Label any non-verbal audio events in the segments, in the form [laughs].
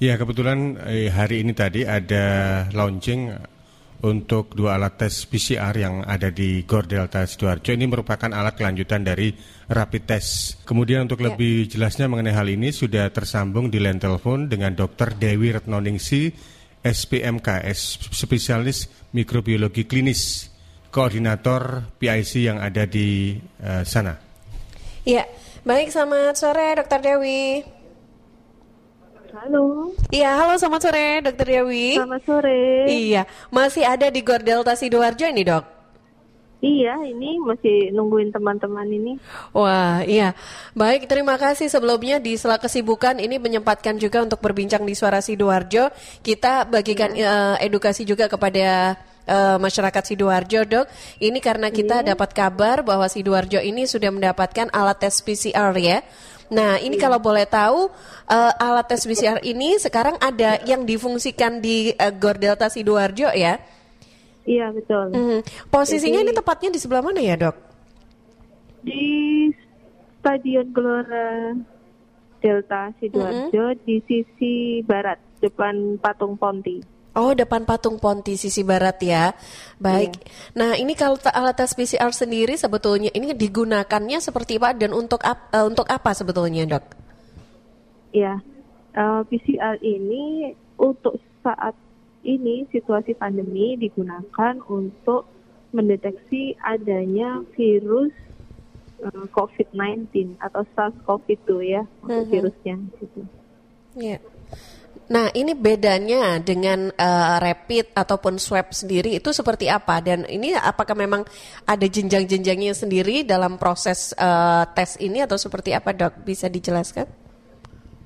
Ya, kebetulan eh, hari ini tadi ada launching untuk dua alat tes PCR yang ada di Gor Delta Sidoarjo. Ini merupakan alat kelanjutan dari rapid test. Kemudian untuk ya. lebih jelasnya mengenai hal ini sudah tersambung di line telepon dengan Dr. Dewi Retnoningsi, SPMKS, spesialis mikrobiologi klinis, koordinator PIC yang ada di uh, sana. Ya, baik selamat sore Dr. Dewi. Halo. Iya, halo selamat sore Dokter Dewi. Selamat sore. Iya, masih ada di Gor Delta Sidoarjo ini dok? Iya, ini masih nungguin teman-teman ini. Wah, iya. Baik, terima kasih sebelumnya di sela kesibukan ini menyempatkan juga untuk berbincang di Suara Sidoarjo. Kita bagikan ya. uh, edukasi juga kepada uh, masyarakat Sidoarjo, Dok. Ini karena kita ya. dapat kabar bahwa Sidoarjo ini sudah mendapatkan alat tes PCR ya Nah, ini iya. kalau boleh tahu uh, alat tes PCR ini sekarang ada yang difungsikan di uh, Gor Delta Sidoarjo ya? Iya, betul. Mm, posisinya Jadi, ini tepatnya di sebelah mana ya, Dok? Di Stadion Gelora Delta Sidoarjo mm -hmm. di sisi barat depan patung Ponti. Oh, depan patung Ponti sisi barat ya. Baik. Iya. Nah, ini kalau alat tes PCR sendiri sebetulnya ini digunakannya seperti apa dan untuk ap, uh, untuk apa sebetulnya, Dok? Ya. Uh, PCR ini untuk saat ini situasi pandemi digunakan untuk mendeteksi adanya virus uh, COVID-19 atau SARS-CoV-2 ya, untuk mm -hmm. virusnya gitu. Iya. Yeah. Nah, ini bedanya dengan uh, rapid ataupun swab sendiri itu seperti apa? Dan ini apakah memang ada jenjang-jenjangnya sendiri dalam proses uh, tes ini atau seperti apa, Dok? Bisa dijelaskan?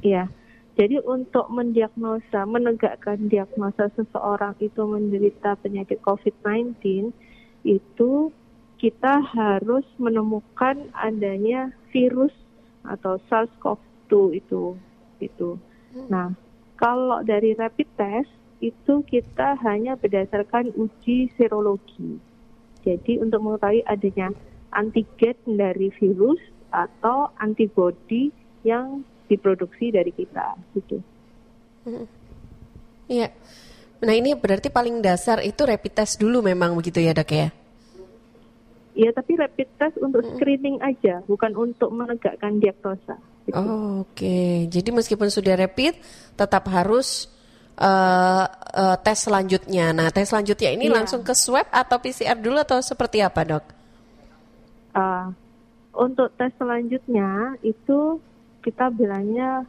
Iya. Jadi untuk mendiagnosa, menegakkan diagnosa seseorang itu menderita penyakit COVID-19 itu kita harus menemukan adanya virus atau SARS-CoV-2 itu itu. Hmm. Nah, kalau dari rapid test itu kita hanya berdasarkan uji serologi. Jadi untuk mengetahui adanya antigen dari virus atau antibody yang diproduksi dari kita gitu. Hmm. Iya. Nah ini berarti paling dasar itu rapid test dulu memang begitu ya dok ya? Iya tapi rapid test untuk screening aja, bukan untuk menegakkan diagnosa. Gitu. Oh, Oke, okay. jadi meskipun sudah rapid, tetap harus uh, uh, tes selanjutnya. Nah, tes selanjutnya ini yeah. langsung ke swab atau PCR dulu atau seperti apa, dok? Uh, untuk tes selanjutnya itu kita bilangnya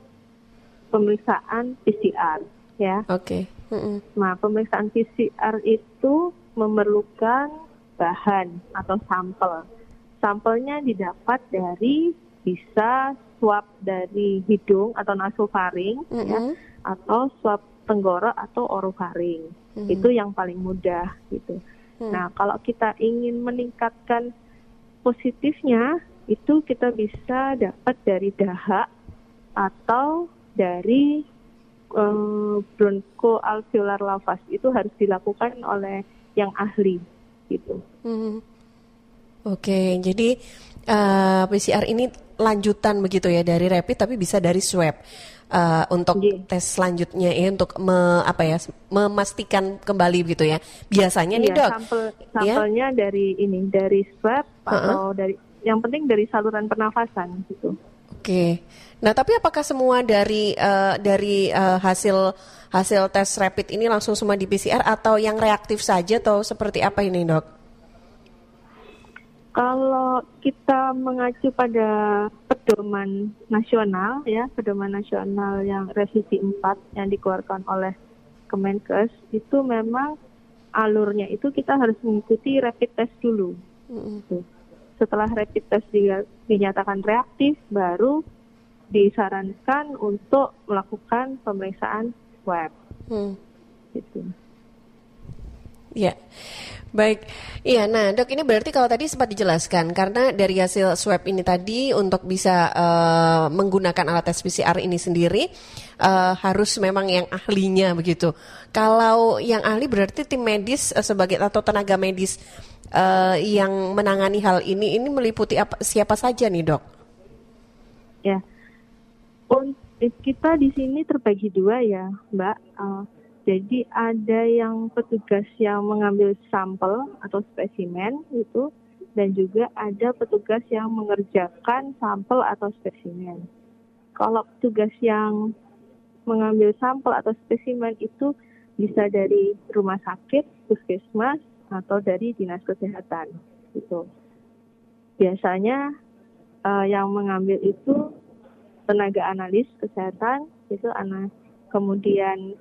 pemeriksaan PCR, ya. Oke. Okay. Mm -mm. Nah, pemeriksaan PCR itu memerlukan bahan atau sampel. Sampelnya didapat dari bisa swab dari hidung atau nasofaring mm -hmm. ya atau swab tenggorok atau orofaring. Mm -hmm. Itu yang paling mudah gitu. Mm. Nah, kalau kita ingin meningkatkan positifnya itu kita bisa dapat dari dahak atau dari um, bronchoalveolar lavas itu harus dilakukan oleh yang ahli gitu. Hmm. Oke, jadi uh, eh, PCR ini lanjutan begitu ya dari rapid tapi bisa dari swab uh, untuk yeah. tes selanjutnya ya untuk me, apa ya memastikan kembali gitu ya biasanya yeah, nih iya, dok sampel iya? sampelnya yeah? dari ini dari swab uh -huh. atau dari yang penting dari saluran pernafasan gitu oke okay. nah tapi apakah semua dari uh, dari uh, hasil hasil tes rapid ini langsung semua di PCR atau yang reaktif saja atau seperti apa ini dok kalau kita mengacu pada pedoman nasional ya, pedoman nasional yang revisi 4 yang dikeluarkan oleh Kemenkes itu memang alurnya itu kita harus mengikuti rapid test dulu. Mm-hmm. Setelah rapid test dinyatakan reaktif, baru disarankan untuk melakukan pemeriksaan swab. Mm. Gitu. Ya. Baik, iya. Nah, dok ini berarti kalau tadi sempat dijelaskan karena dari hasil swab ini tadi untuk bisa uh, menggunakan alat tes PCR ini sendiri uh, harus memang yang ahlinya begitu. Kalau yang ahli berarti tim medis uh, sebagai atau tenaga medis uh, yang menangani hal ini ini meliputi apa, siapa saja nih dok? Ya, kita di sini terbagi dua ya, Mbak. Uh, jadi ada yang petugas yang mengambil sampel atau spesimen itu, dan juga ada petugas yang mengerjakan sampel atau spesimen. Kalau petugas yang mengambil sampel atau spesimen itu bisa dari rumah sakit, puskesmas, atau dari dinas kesehatan. Gitu. Biasanya uh, yang mengambil itu tenaga analis kesehatan, itu anak kemudian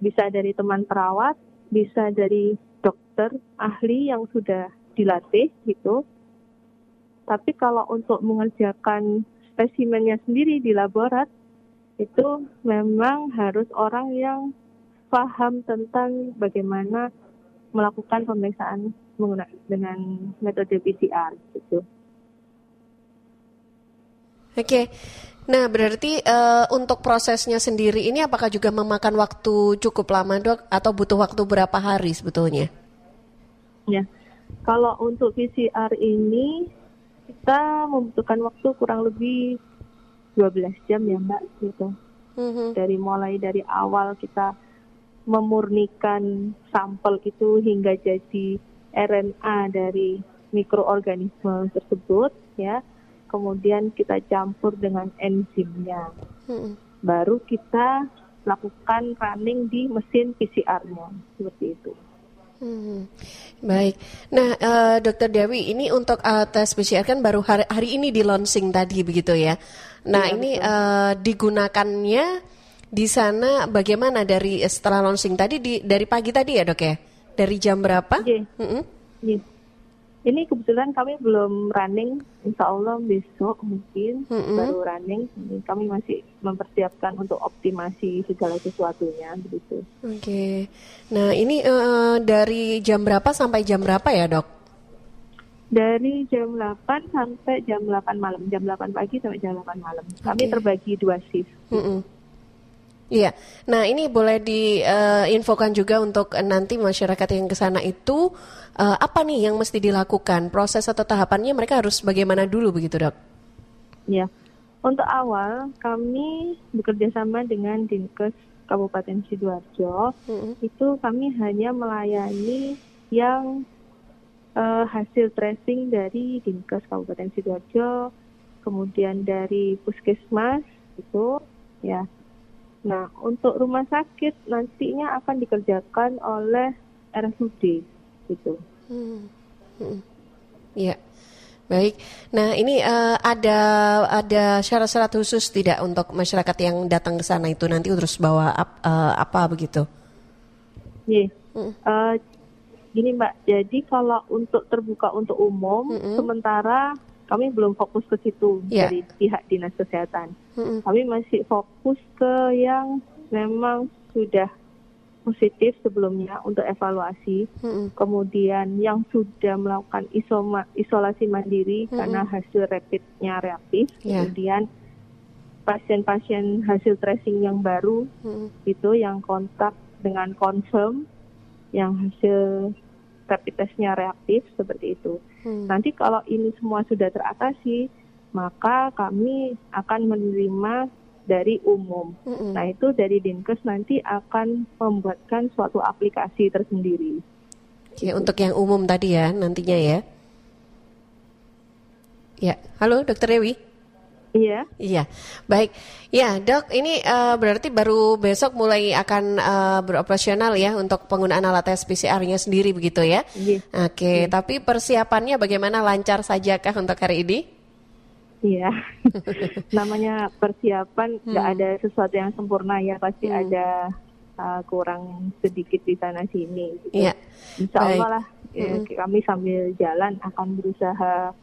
bisa dari teman perawat, bisa dari dokter ahli yang sudah dilatih gitu. Tapi kalau untuk mengerjakan spesimennya sendiri di laborat itu memang harus orang yang paham tentang bagaimana melakukan pemeriksaan dengan metode PCR gitu. Oke. Nah, berarti uh, untuk prosesnya sendiri ini apakah juga memakan waktu cukup lama, Dok, atau butuh waktu berapa hari sebetulnya? Ya. Kalau untuk PCR ini kita membutuhkan waktu kurang lebih 12 jam ya Mbak gitu. Mm-hmm. Dari mulai dari awal kita memurnikan sampel itu hingga jadi RNA dari mikroorganisme tersebut ya. Kemudian kita campur dengan enzimnya. Mm-hmm. Baru kita lakukan running di mesin PCR-nya seperti itu. Hmm, baik. Nah, uh, Dokter Dewi, ini untuk uh, tes PCR kan baru hari, hari ini di launching tadi begitu ya. Nah, ya, ini uh, digunakannya di sana bagaimana dari setelah launching tadi di dari pagi tadi ya dok ya? Dari jam berapa? Iya. Mm -hmm. yeah. Ini kebetulan kami belum running, insya Allah besok mungkin mm -hmm. baru running. Kami masih mempersiapkan untuk optimasi segala sesuatunya begitu. Oke, okay. nah ini uh, dari jam berapa sampai jam berapa ya dok? Dari jam 8 sampai jam 8 malam, jam 8 pagi sampai jam 8 malam. Kami okay. terbagi dua shift. Mm -hmm. Iya, nah ini boleh diinfokan uh, juga untuk nanti masyarakat yang ke sana itu uh, apa nih yang mesti dilakukan? Proses atau tahapannya mereka harus bagaimana dulu begitu dok? Iya, untuk awal kami bekerja sama dengan Dinkes Kabupaten Sidoarjo. Mm-hmm. Itu kami hanya melayani yang uh, hasil tracing dari Dinkes Kabupaten Sidoarjo, kemudian dari Puskesmas itu ya Nah, untuk rumah sakit nantinya akan dikerjakan oleh RSUD gitu. Hmm. Hmm. Ya. Baik. Nah, ini uh, ada ada syarat-syarat khusus tidak untuk masyarakat yang datang ke sana itu nanti terus bawa ap, uh, apa begitu? Iya. Hmm. Uh, gini Mbak, jadi kalau untuk terbuka untuk umum, hmm. sementara kami belum fokus ke situ yeah. dari pihak dinas kesehatan. Mm-hmm. Kami masih fokus ke yang memang sudah positif sebelumnya untuk evaluasi, mm-hmm. kemudian yang sudah melakukan isoma, isolasi mandiri mm-hmm. karena hasil rapidnya reaktif, yeah. kemudian pasien-pasien hasil tracing yang baru mm-hmm. itu yang kontak dengan confirm yang hasil rapid testnya reaktif seperti itu. Hmm. Nanti kalau ini semua sudah teratasi, maka kami akan menerima dari umum. Hmm. Nah itu dari Dinkes nanti akan membuatkan suatu aplikasi tersendiri. Ya, untuk yang umum tadi ya nantinya ya. Ya, halo Dokter Dewi. Iya. Iya. Baik. Ya, Dok, ini uh, berarti baru besok mulai akan uh, beroperasional ya untuk penggunaan alat tes PCR-nya sendiri begitu ya? Iya. Oke, okay. iya. tapi persiapannya bagaimana lancar sajakah untuk hari ini? Iya. [laughs] Namanya persiapan nggak hmm. ada sesuatu yang sempurna ya, pasti hmm. ada uh, kurang sedikit di sana sini gitu. Iya. Insya Allah lah ya, hmm. kami sambil jalan akan berusaha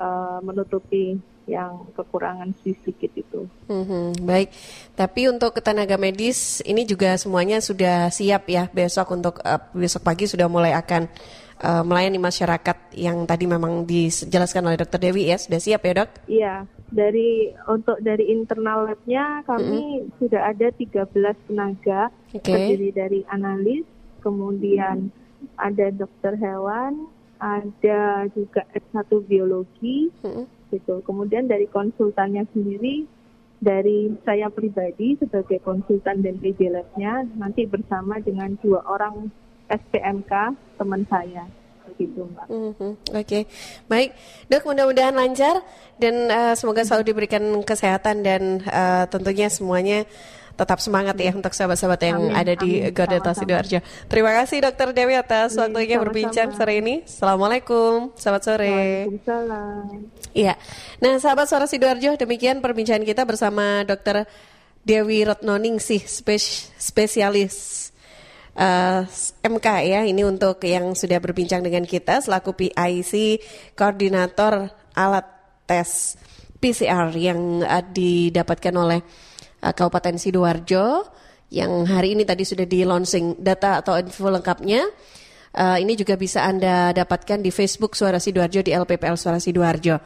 uh, menutupi yang kekurangan sedikit itu. Hmm, baik, tapi untuk tenaga medis ini juga semuanya sudah siap ya besok untuk uh, besok pagi sudah mulai akan uh, melayani masyarakat yang tadi memang dijelaskan oleh Dokter Dewi ya sudah siap ya dok? Iya, dari untuk dari internal labnya kami hmm. sudah ada 13 tenaga okay. terdiri dari analis, kemudian ada dokter hewan, ada juga S1 biologi. Hmm gitu. Kemudian dari konsultannya sendiri dari saya pribadi sebagai konsultan dan PJ Lab-nya nanti bersama dengan dua orang SPMK teman saya begitu mbak. Mm -hmm. Oke, okay. baik dok mudah-mudahan lancar dan uh, semoga selalu diberikan kesehatan dan uh, tentunya semuanya tetap semangat ya untuk sahabat-sahabat yang amin, ada di Gordeta Sidoarjo. Terima kasih Dokter Dewi atas amin, waktunya berbincang sore ini. Assalamualaikum, selamat sore. Iya. Nah, sahabat suara Sidoarjo, demikian perbincangan kita bersama Dokter Dewi Retnoningsih, spes spesialis uh, eh, MK ya. Ini untuk yang sudah berbincang dengan kita selaku PIC koordinator alat tes PCR yang uh, didapatkan oleh uh, Kabupaten Sidoarjo yang hari ini tadi sudah di launching data atau info lengkapnya. Uh, ini juga bisa Anda dapatkan di Facebook Suara Sidoarjo di LPPL Suara Sidoarjo.